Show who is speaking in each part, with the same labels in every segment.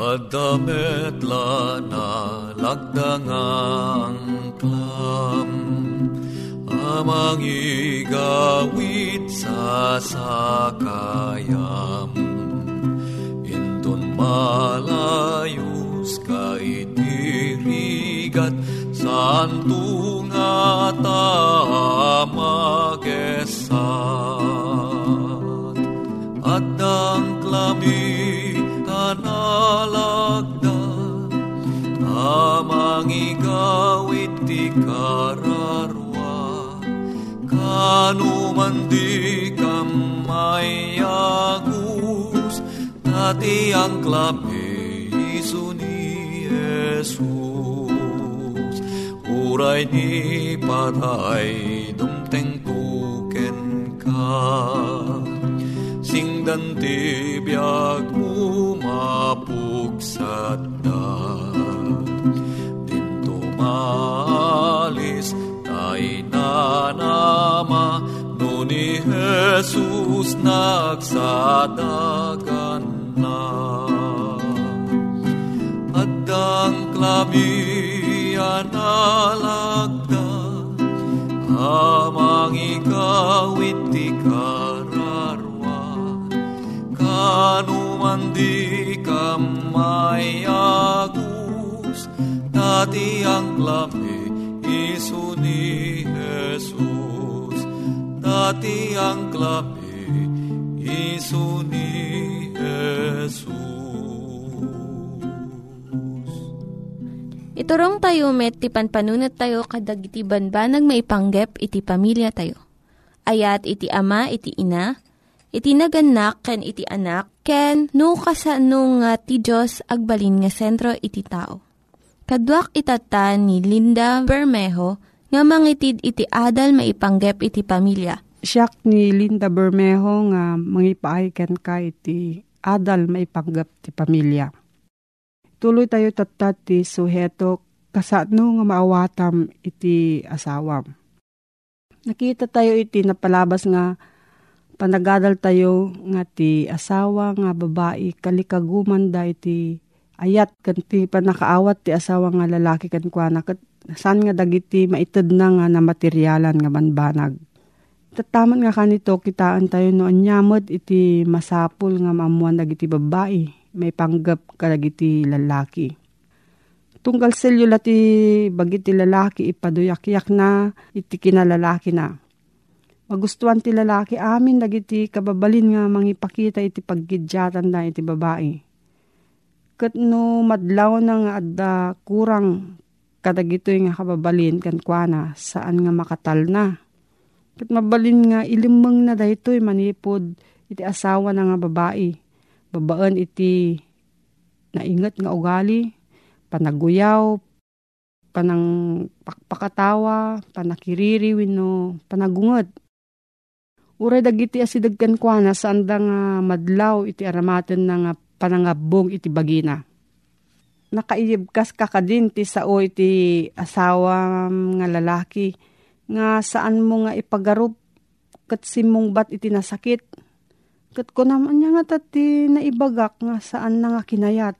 Speaker 1: Adamet lana lagdangang klam Amang igawit sa sakayam. Intun malayus ka itirigat Santo nga tamagesat At ang klami Amang igawit ti kararwa Kanumandi kamayagus Tati ang klami iso ni Jesus. Uray ni patay dumteng tuken ka. Singdan ti biag mo malis tay nanama No ni Jesus nagsadagan na At ang klabi analagda Amang ikawit ti kararwa Kanumandi kamayagus Dati ang klami iso ni Jesus Dati ang Jesus
Speaker 2: Iturong tayo met, ti panpanunat tayo kadag iti banbanag maipanggep iti pamilya tayo. Ayat iti ama, iti ina, iti naganak, ken iti anak, ken no kasano nga ti Diyos agbalin nga sentro iti tao. Kaduak itata ni Linda Bermejo nga mangitid iti adal maipanggep iti pamilya.
Speaker 3: Siyak ni Linda Bermejo nga mangipaayken ka iti adal maipanggap ti pamilya. Tuloy tayo tatat ti suheto kasano nga maawatam iti asawam. Nakita tayo iti napalabas nga panagadal tayo nga ti asawa nga babae kalikaguman da iti ayat kan panakaawat ti asawa nga lalaki kan kwa na San nga dagiti maitid na nga na materyalan nga banbanag. Tataman nga kanito kitaan tayo no anyamot iti masapul nga mamuan dagiti babae. May panggap ka dagiti lalaki. Tunggal selyo lati bagiti lalaki ipaduyak-yak na iti kinalalaki na. Magustuhan ti lalaki amin dagiti kababalin nga mangipakita iti paggidyatan na iti babae. Kat no madlaw na nga adda kurang kadagitoy nga kababalin kan kuana saan nga makatal na. Kat mabalin nga ilimang na daytoy manipod iti asawa na nga babae. Babaan iti naingat nga ugali, panaguyaw, panang pakpakatawa, panakiriri wino, panagungot. Uray dagiti asidagkan kuana saan da nga madlaw iti aramaten na nga panangabong iti bagina nakaibkas ka ka din ti sao iti asawa nga lalaki nga saan mo nga ipagarup kat simong bat iti nasakit. Kat ko naman niya nga tati naibagak nga saan na nga kinayat.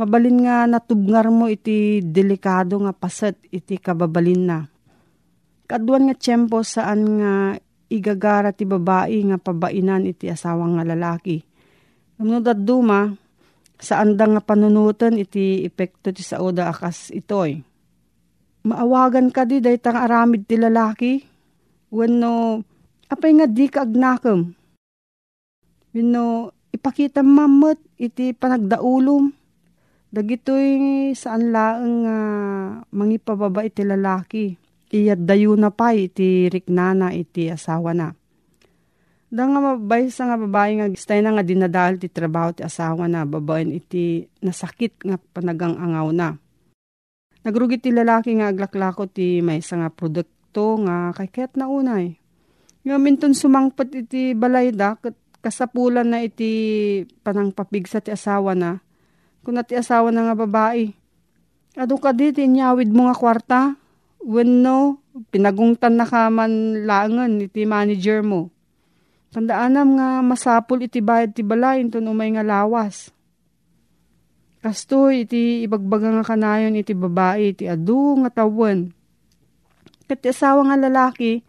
Speaker 3: Mabalin nga natubngar mo iti delikado nga paset iti kababalin na. Kaduan nga tiyempo saan nga igagara ti babae nga pabainan iti asawang nga lalaki. Nung duma, saan da nga panunutan iti epekto ti sao da akas itoy. Maawagan ka di dahi tang aramid ti lalaki. Wano, apay nga di ka agnakam. Wano, ipakita mamot iti panagdaulom. Dagitoy saan laang uh, mangipababa iti lalaki. Iyad dayo na pa iti riknana iti asawa na Da nga mabay sa nga babae nga gistay na nga dinadal ti trabaho ti asawa na babaen iti nasakit nga panagang angaw na. Nagrugi ti lalaki nga aglaklako ti may nga produkto nga kay kaya't na unay. Nga minton sumangpat iti balay da kasapulan na iti panang papigsa ti asawa na. Kung ti asawa na nga babae. Ado ka di, tinyawid mo nga kwarta. When no, pinagungtan na ka man iti manager mo Tandaanam nga masapul iti bayad ti balay ito umay nga lawas. Kastoy iti ibagbaga nga kanayon iti babae iti adu nga tawon. Kat asawa nga lalaki,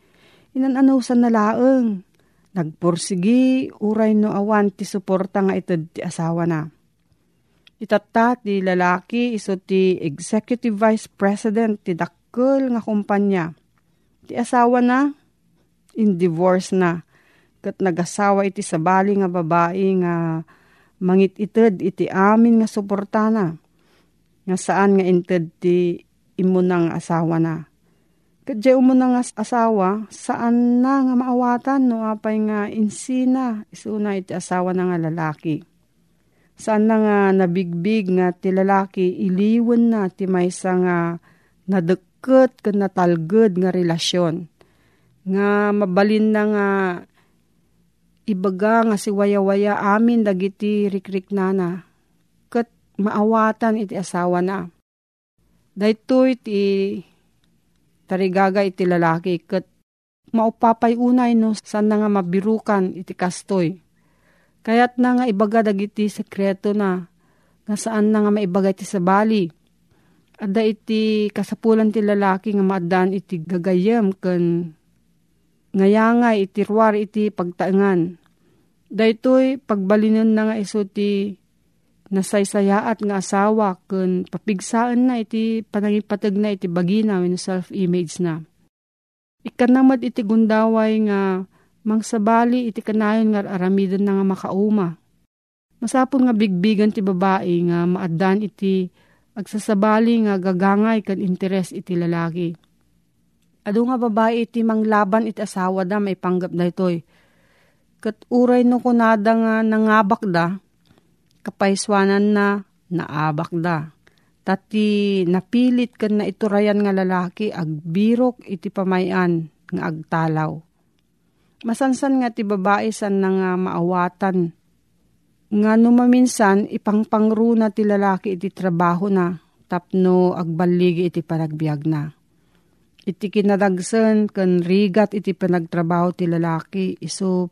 Speaker 3: inananusan na laeng. Nagpursigi, uray no awan ti suporta nga itad ti asawa na. Itatta ti lalaki iso ti Executive Vice President ti dakkel nga kumpanya. Ti asawa na, in divorce na kat nagasawa iti sabali nga babae nga mangit ited iti amin nga suportana nga saan nga inted ti imunang asawa na. Kadya umunang asawa, saan na nga maawatan no apay nga insina isuna iti asawa na nga lalaki. Saan na nga nabigbig nga ti lalaki iliwan na ti maysa nga nadeket ken natalged nga relasyon. Nga mabalin na nga ibaga nga si waya-waya amin dagiti rikrik nana. Kat maawatan iti asawa na. Dahito iti tarigaga iti lalaki. Kat maupapay unay no saan na nga mabirukan iti kastoy. Kayat na nga ibaga dagiti sekreto na nga saan na nga maibaga iti sabali. Ada iti kasapulan ti lalaki nga maadan iti gagayam kan ngayangay iti ruwar iti pagtaengan. Daytoy pagbalinan na nga iso ti nasaysayaat nga asawa kun papigsaan na iti panangipatag na iti bagina when self-image na. Ikanamad iti gundaway nga mangsabali iti kanayon nga aramidan na nga makauma. Masapon nga bigbigan ti babae nga maadan iti agsasabali nga gagangay kan interes iti lalaki Ado nga babae iti manglaban iti asawa da may panggap da itoy. Kat uray no kunada nga nangabak da, kapaiswanan na naabak da. Tati napilit kan na iturayan nga lalaki agbirok iti pamayan nga agtalaw. Masansan nga ti babae san na nga maawatan. Nga numaminsan ipangpangru na ti lalaki iti trabaho na tapno agbaligi iti panagbiag na iti kinadagsen ken rigat iti panagtrabaho ti lalaki iso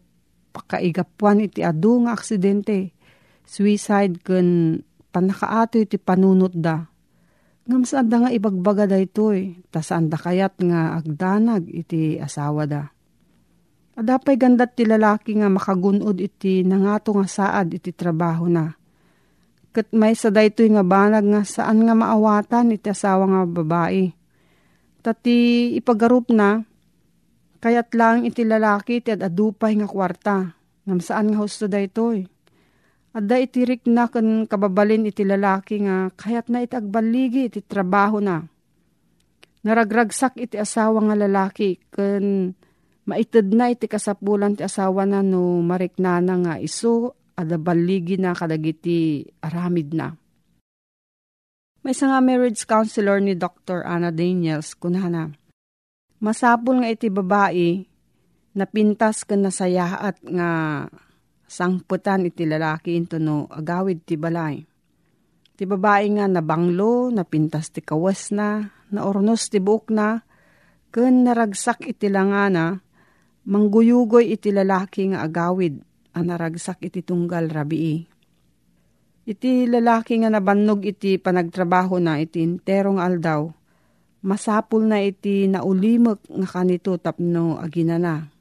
Speaker 3: pakaigapuan iti adu nga aksidente suicide ken panakaato iti panunot da Ngam saan da nga ibagbaga da ito eh. Tasaan da kayat nga agdanag iti asawa da. Adapay gandat ti lalaki nga makagunod iti nangato nga saad iti trabaho na. Kat may sa daytoy nga banag nga saan nga maawatan iti asawa nga babae. Tati ipagarup na, kayat lang iti lalaki iti adupay nga kwarta. Ngam saan nga husto daytoy. Adda itirik na kan kababalin iti lalaki nga kayat na iti agbaligi iti trabaho na. Naragragsak iti asawa nga lalaki kan maited na iti kasapulan ti asawa na no mariknana nga iso ada baligi na kadagiti aramid na. May nga marriage counselor ni Dr. Anna Daniels kunana. Masapul nga iti babae napintas kan nasayahat nga sangputan iti lalaki into no agawid ti balay. Ti babae nga nabanglo, napintas ti kawas na, naornos ti buok na, ken naragsak iti langana, mangguyugoy iti lalaki nga agawid, ang naragsak iti tunggal rabii. Iti lalaki nga nabannog iti panagtrabaho na iti interong aldaw, masapul na iti naulimek nga kanito tapno agina na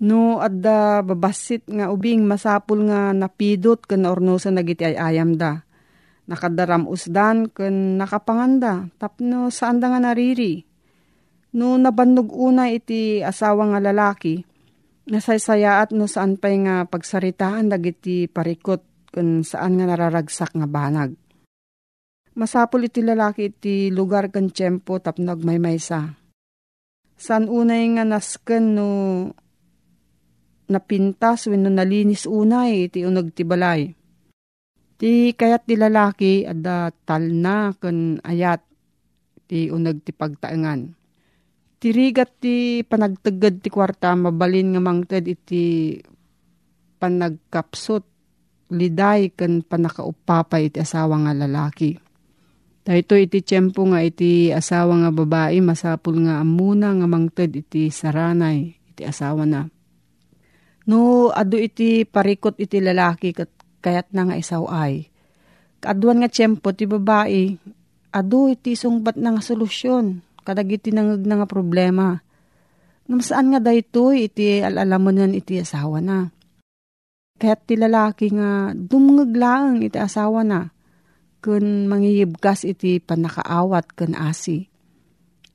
Speaker 3: No, adda babasit nga ubing masapul nga napidot ken ornosan nagiti ay ayam da. Nakadaram usdan ken nakapanganda tapno saan da nga nariri. No nabannog una iti asawa nga lalaki, nasaysayaat no saan pay nga pagsaritaan dagiti parikot ken saan nga nararagsak nga banag. Masapul iti lalaki iti lugar ken tiyempo tapno agmaymaysa. San unay nga nasken no napintas wenno nalinis unay iti unag ti balay. Ti kayat ti lalaki adda talna ken ayat ti unag ti pagtaengan. Tirigat ti panagteged ti kwarta mabalin nga mangted iti panagkapsot liday ken panakaupapay iti asawa nga lalaki. Dahito iti tiyempo nga iti asawa nga babae masapul nga amuna nga mangted iti saranay iti asawa na No, ado iti parikot iti lalaki kat kayat na nga isaw ay. Kaduan nga tiyempo ti babae, ado iti sungbat na nga solusyon. Kadag iti nangag na nga problema. Ngam saan nga dayto iti alalaman iti asawa na. Kaya't ti lalaki nga dumngag lang iti asawa na. Kun mangiyibgas iti panakaawat kun asi.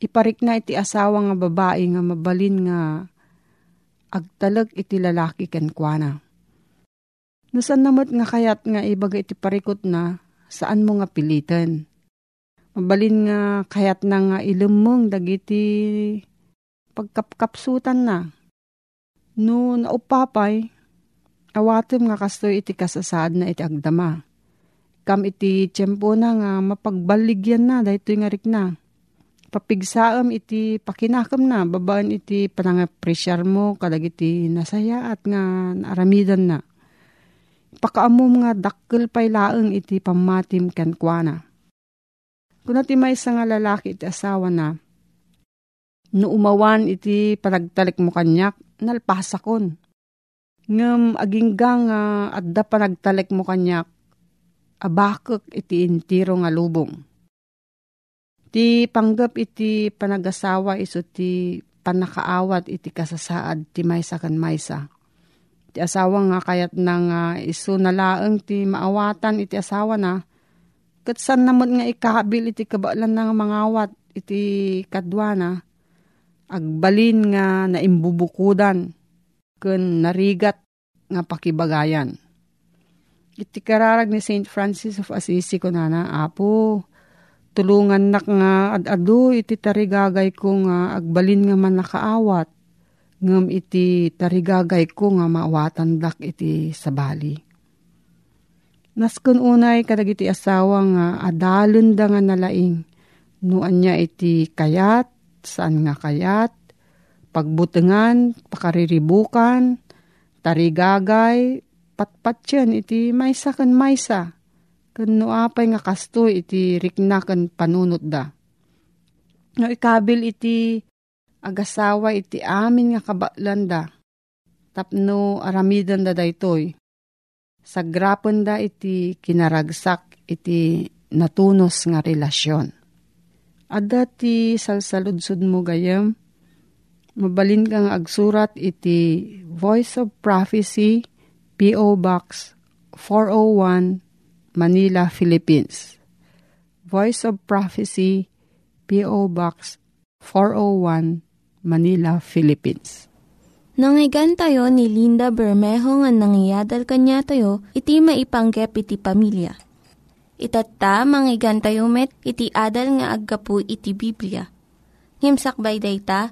Speaker 3: Iparik na iti asawa nga babae nga mabalin nga agtalag iti lalaki ken kuana. Nusan namot nga kayat nga ibaga iti parikot na saan mo nga pilitan. Mabalin nga kayat na nga ilumong dagiti pagkapkapsutan na. No naupapay, awatem nga kastoy iti kasasad na iti agdama. Kam iti tiyempo na nga mapagbaligyan na dahito nga rik na papigsaam iti pakinakam na, babaan iti panangapresyar mo, kadag iti nasaya at nga naaramidan na. Pakaamom nga dakkel pay laeng iti pamatim ken kuana. Kuna ti may nga lalaki iti asawa na, no umawan iti panagtalik mo kanyak, nalpasakon. Ngem agingga nga adda panagtalik mo kanyak, abakek iti intiro nga lubong Ti panggap iti panagasawa iso ti panakaawat iti kasasaad ti maysa kan maysa. Ti asawa nga kayat na nga iso nalaeng ti maawatan iti asawa na. Kat san naman nga ikabil iti kabalan ng mangawat iti kadwana. Agbalin nga naimbubukudan ken narigat nga pakibagayan. Iti kararag ni St. Francis of Assisi ko na na, Apo, tulungan nak nga adado iti tarigagay ko nga agbalin nga man nakaawat ngem iti tarigagay ko nga maawatan dak iti sabali. Naskon unay kadag iti asawa nga adalon da nga nalaing no anya iti kayat saan nga kayat pagbutengan pakariribukan tarigagay patpatyan iti maysa kan maysa Kano apay nga kasto iti riknakan panunot da. No ikabil iti agasawa iti amin nga kabaklan da. Tapno aramidan da daytoy. Sagrapan da iti kinaragsak iti natunos nga relasyon. At dati salsaludsud mo gayam, mabalin kang agsurat iti Voice of Prophecy, P.O. Box 401, Manila, Philippines. Voice of Prophecy, P.O. Box 401, Manila, Philippines.
Speaker 2: Nangyigan tayo ni Linda Bermejo nga nangyadal kanya tayo, iti maipanggep iti pamilya. Itatta, manggigan tayo met, iti adal nga aggapu iti Biblia. Ngimsakbay day ta,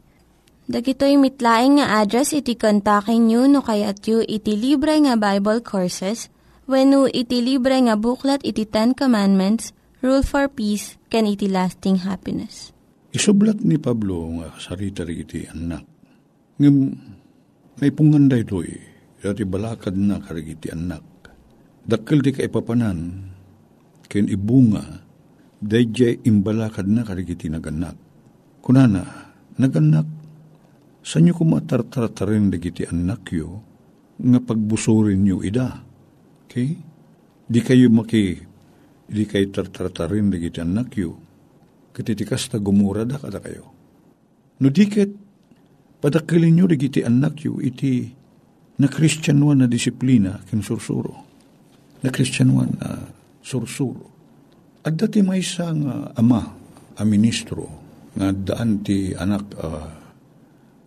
Speaker 2: Dagitoy mitlaing nga address iti kontakin nyo no kayat yu iti libre nga Bible Courses when iti libre nga buklat iti Ten Commandments, Rule for Peace, can iti lasting happiness.
Speaker 4: Isublat ni Pablo nga sarita iti anak. Ngam may punganday ito eh. Dati balakad na karigiti anak. Dakil di ka ipapanan. Ken ibunga. Dayjay imbalakad na karigiti naganak. Kunana, naganak. Sa nyo kumatartartarin digiti anak yo, nga pagbusurin nyo ida. Okay? Di kayo maki, di kayo tartartarin digiti anak yo, katitikas ta gumura da kada kayo. No diket, Padakilin nyo digiti anak yu iti na kristyanuan na disiplina kin sursuro. Na kristyanuan na sursuro. At dati may isang uh, ama, a ministro, nga daan ti anak uh,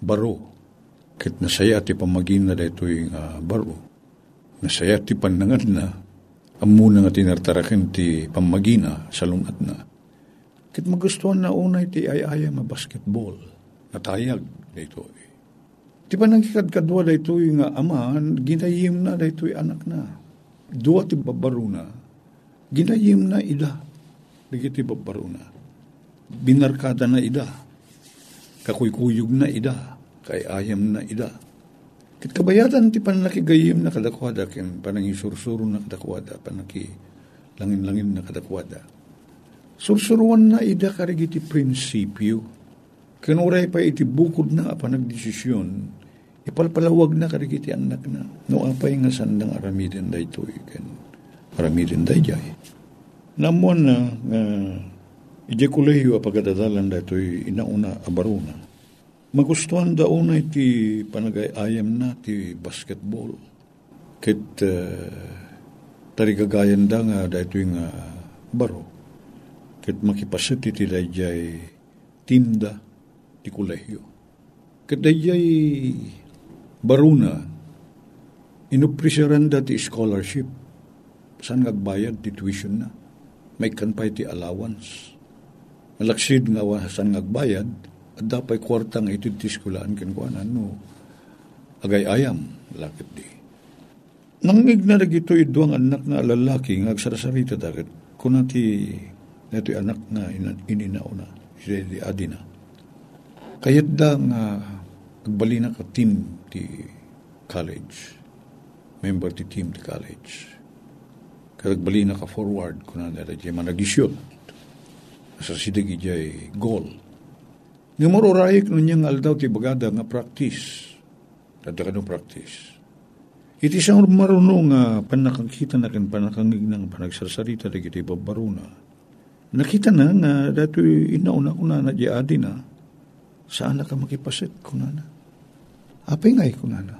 Speaker 4: baro. Kit nasaya ti pamagin na dito yung uh, baro. Nasaya ti panangan na amuna nga tinartarakin ti pamagina sa lungat na. Kit magustuhan na unay ti ayaya nga basketball. Natayag dayto. Di ba nagkikadkadwa dayto nga ama, ginayim na dayto anak na. Dua ti babaro na, ginayim na ida. Dagiti babaro na. Binarkada na ida. Kakuykuyog na ida. Kay ayam na ida. Kit kabayatan ti panakigayim na kadakwada, kin panangisursuro na kadakwada, panaki langin-langin na kadakwada. Sursuruan na ida karigiti prinsipyo Kanuray pa iti bukod na apa nagdesisyon, ipalpalawag na karikiti anak na. No apay nga sandang aramidin da ito ikan. Aramidin da jay. Namon na nga uh, ije kuleyo apagadadalan da ito inauna abaruna. Magustuhan da una iti panagay ayam na ti basketball. Kit uh, tarigagayan da nga da ito nga baro. Kit makipasit iti da jay team da ti kolehyo. Kadayay baruna, inupresyaran da ti scholarship. Saan ngagbayad ti tuition na? May kanpay ti allowance. Malaksid nga saan ngagbayad, dapay kwartang ito ti skulaan kinukuanan no. Agay ayam, lakit di. Nangig na ito iduang anak na lalaki nga agsarasarita dakit kuna ti neto anak na ininauna, si di adina Kayat da nga agbali na ka team ti college. Member ti team ti college. Kaya agbali na ka forward kuna na da jay managisyot. Sa sidagi jay goal. Nga marurayik nun niyang aldaw ti bagada nga practice. Tadda ka practice. Iti siyang marunong nga panakangkita na kan panakangig ng panagsarsarita da kiti babaruna. Nakita na nga dato inauna ko na na di adi na Saan na ka makipasit, kunana? Apay ngay, kunana.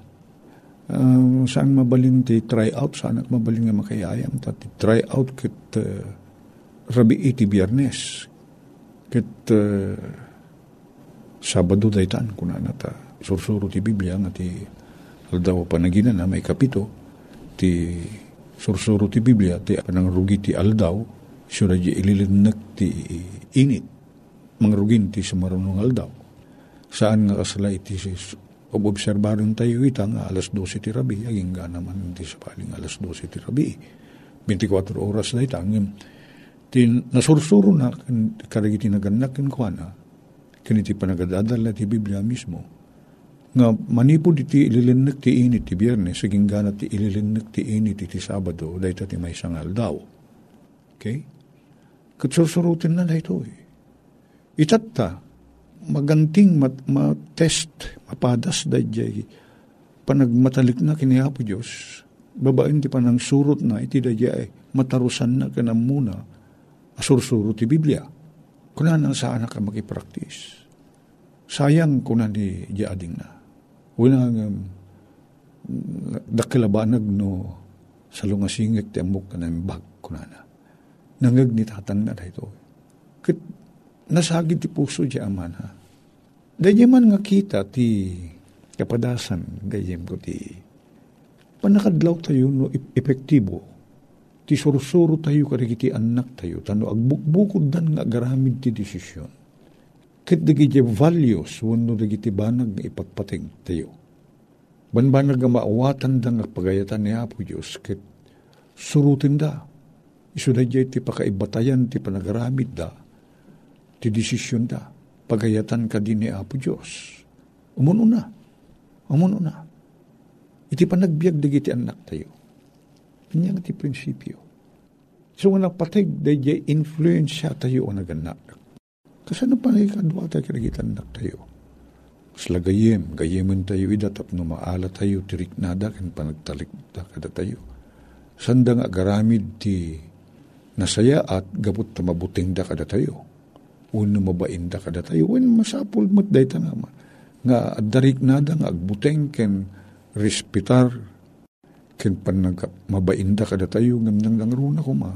Speaker 4: Uh, saan mabalin ti try out, saan ka mabalin nga makayayam, ti try out kit uh, rabi iti biyernes, kit uh, sabado daytan, kunana ta, sursuro ti Biblia, nga ti aldaw panagina na may kapito, ti sursuro ti Biblia, ti panangrugi ti aldaw, sura di ililinak ti init, mangrugin ti sumarunong aldaw saan nga kasala iti obserbaron tayo ita nga alas 12 ti rabi, aging nga naman iti sa paling alas 12 ti rabi. 24 oras na ita, ngim, Ti nasursuro na karagiti naganak ken kuana ken iti panagadadala ti Biblia mismo nga manipod iti ililinnek ti init ti biyernes saging gana ti ililinnek ti init iti sabado dayta ti may sangal daw. Okay? Katsursurutin na dayto eh. Itatta, maganting mat, ma-test, mapadas dayjay panagmatalik na kinihapo Diyos, babaen ti panang surot na iti dayjay matarusan na kanam muna asursuro ti Biblia. Kuna nang saan ka makipraktis. Sayang kuna ni ading na. Una nga um, dakilabanag no sa lungasingit ti amok bag kuna na. Nangag ni tatang na dahito. Kit nasagid ti puso di aman ha. Dahil man nga kita ti kapadasan gayem ko ti panakadlaw tayo no epektibo ti sursuro tayo karigiti anak tayo. Tano agbukbukod dan nga garamid ti desisyon. Ket dagiti values wenno dagiti banag nga ipagpating tayo. Banbanag nga maawatan da nga pagayatan ni Apo Diyos ket surutin da. Iso da ti pakaibatayan ti panagaramid da ti desisyon da. Pagayatan ka din ni Apo Diyos. Umuno na. Umuno na. Iti panagbiag dagiti anak tayo kanyang ti prinsipyo so nga napatig dagiti influence tayo o naganak Kasano pa na ikadwa tayo kinagitan anak tayo? Mas lagayem, gayemen tayo ida tapno maala tayo, tirik nada, kan panagtalik da kada tayo. Sandang agaramid ti nasaya at gabot ta mabuting da kada tayo. Uno mabain da kada tayo. When masapul mo't day nga nga darik nada nga agbuteng ken respitar ken panag mabain da kada tayo ngam nang langruna ko ma.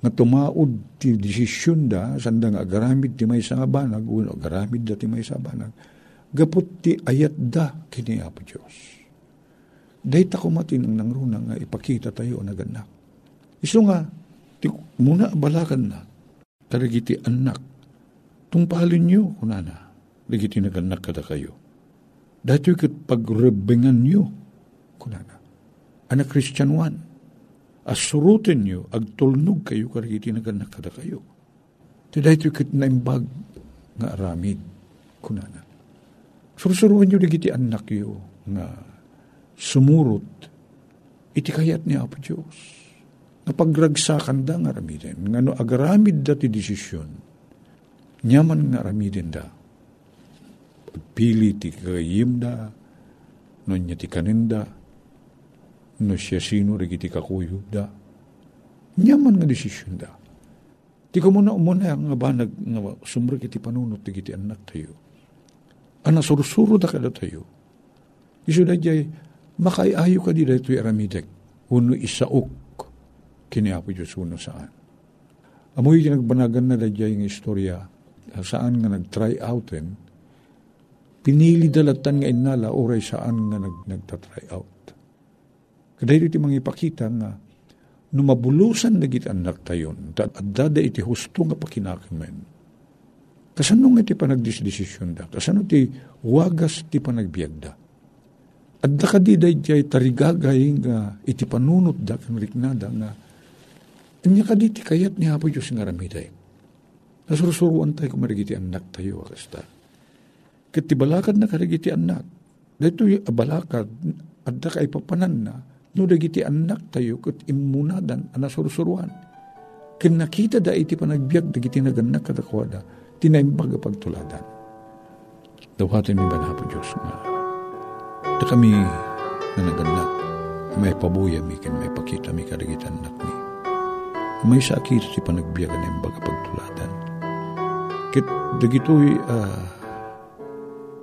Speaker 4: Nga tumaod ti desisyon da sanda nga agaramid ti may nga banag uno agaramid da ti may sa banag gapot ti ayat da kini Apo Diyos day ta kumatin ang nangruna nga ipakita tayo na ganak. Iso nga ti, muna balakan na karigiti anak. Tungpalin nyo kunana ligiti naganak kada kayo. Dati kat pagrebengan nyo kunana anak Christian one asurutin nyo, agtulnog kayo karigiti na kada kayo. Tiday ito kit na imbag nga aramid kunana. Surusuruan nyo digiti anak yo nga sumurot iti kayat ni Apo Diyos. Napagragsakan da nga aramidin. Nga no agaramid da ti desisyon. Nyaman nga aramidin da. Pili ti kagayim da. No niya ti kaninda no siya sino rigiti kakuyog da. Nyaman nga desisyon da. Ti ko muna umuna nga ba nag nga sumra kiti panunot ti kiti anak tayo. Ana sursuro da kada tayo. Isu da jay makaiayo ka di da ito'y aramidek. Uno isaok kini Apo Diyos uno saan. Amoy nagbanagan na da jay nga istorya saan nga nag-try outin pinili dalatan nga inala oray saan nga nag, nagta-try out. Kadahil iti mga ipakita nga, no mabulusan na git anak tayon, at dada iti husto nga pakinakimen. Kasano nga iti panagdisdesisyon da? Kasano ti wagas ti panagbiag da? At da kadi da iti tarigagay nga iti panunot da kan riknada nga Anya kadi ti kayat ni Apo Diyos nga ramiday. Nasursuruan tayo kumarigiti anak tayo akasta. Kat ti balakad na karigiti anak. Dito yung balakad at da kay papanan na no dagiti anak tayo kat imunadan ana sursuruan. Kin nakita da iti panagbiag dagiti naganak kadakwada tinaimbag pagtuladan. Dawatin mi ba po Diyos nga da kami na naganak may pabuya mi kin may pakita mi kadagiti anak mi. May sakit ti panagbiagan ng baga pagtuladan. Kit dagitoy uh,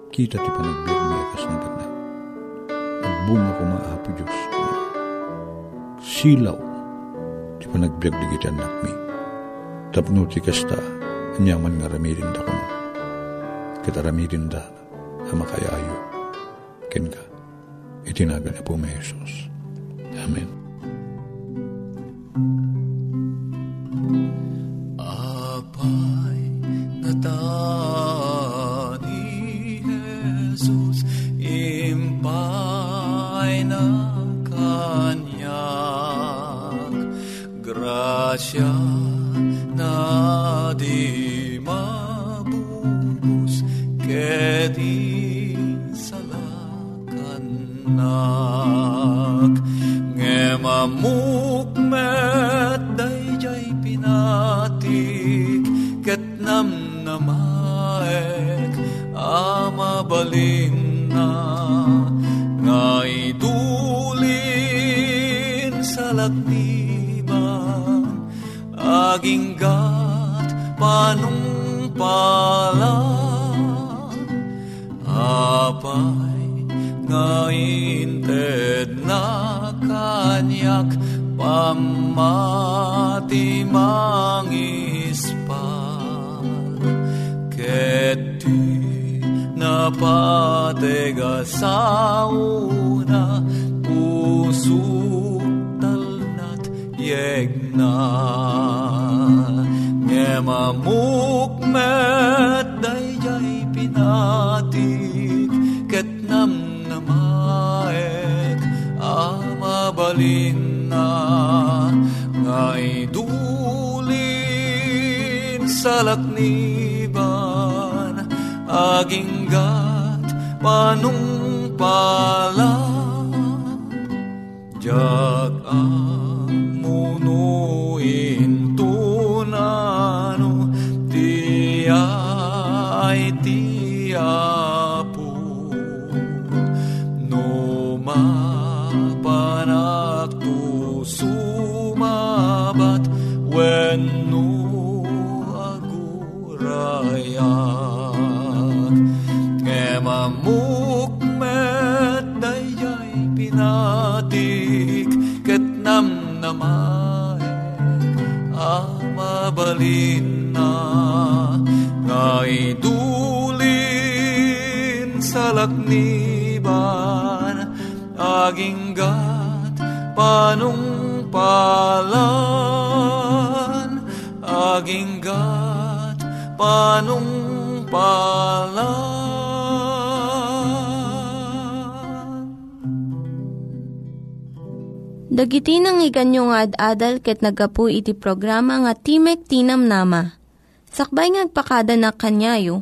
Speaker 4: kita ti panagbiag mi akas naganak. Nagbunga ko maapo Diyos silaw ti panagbiag di kita anak mi. Tapno ti kasta, anyaman nga ramirin da kuno. Kita ramirin da, ama kayayo. Ken ka, itinaga na po may Jesus. Amen.
Speaker 1: Aging gat panungpalan apay nga inted na kanyak pamati mangispal ket di napatega sa una pusuk talnat yegna Ngemamukmet dayjay pinatik ket nam namaek amabalin na ngay dulin sa lakniban. Aging gat panungpalan jag aging gat panungpalan aging gat panungpalan
Speaker 2: Dagiti nang iganyo nga ad-adal ket nagapu iti programa nga Timek Tinam Nama. Sakbay ngagpakada na kanyayo,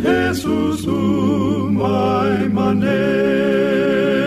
Speaker 4: Jesus umay manen.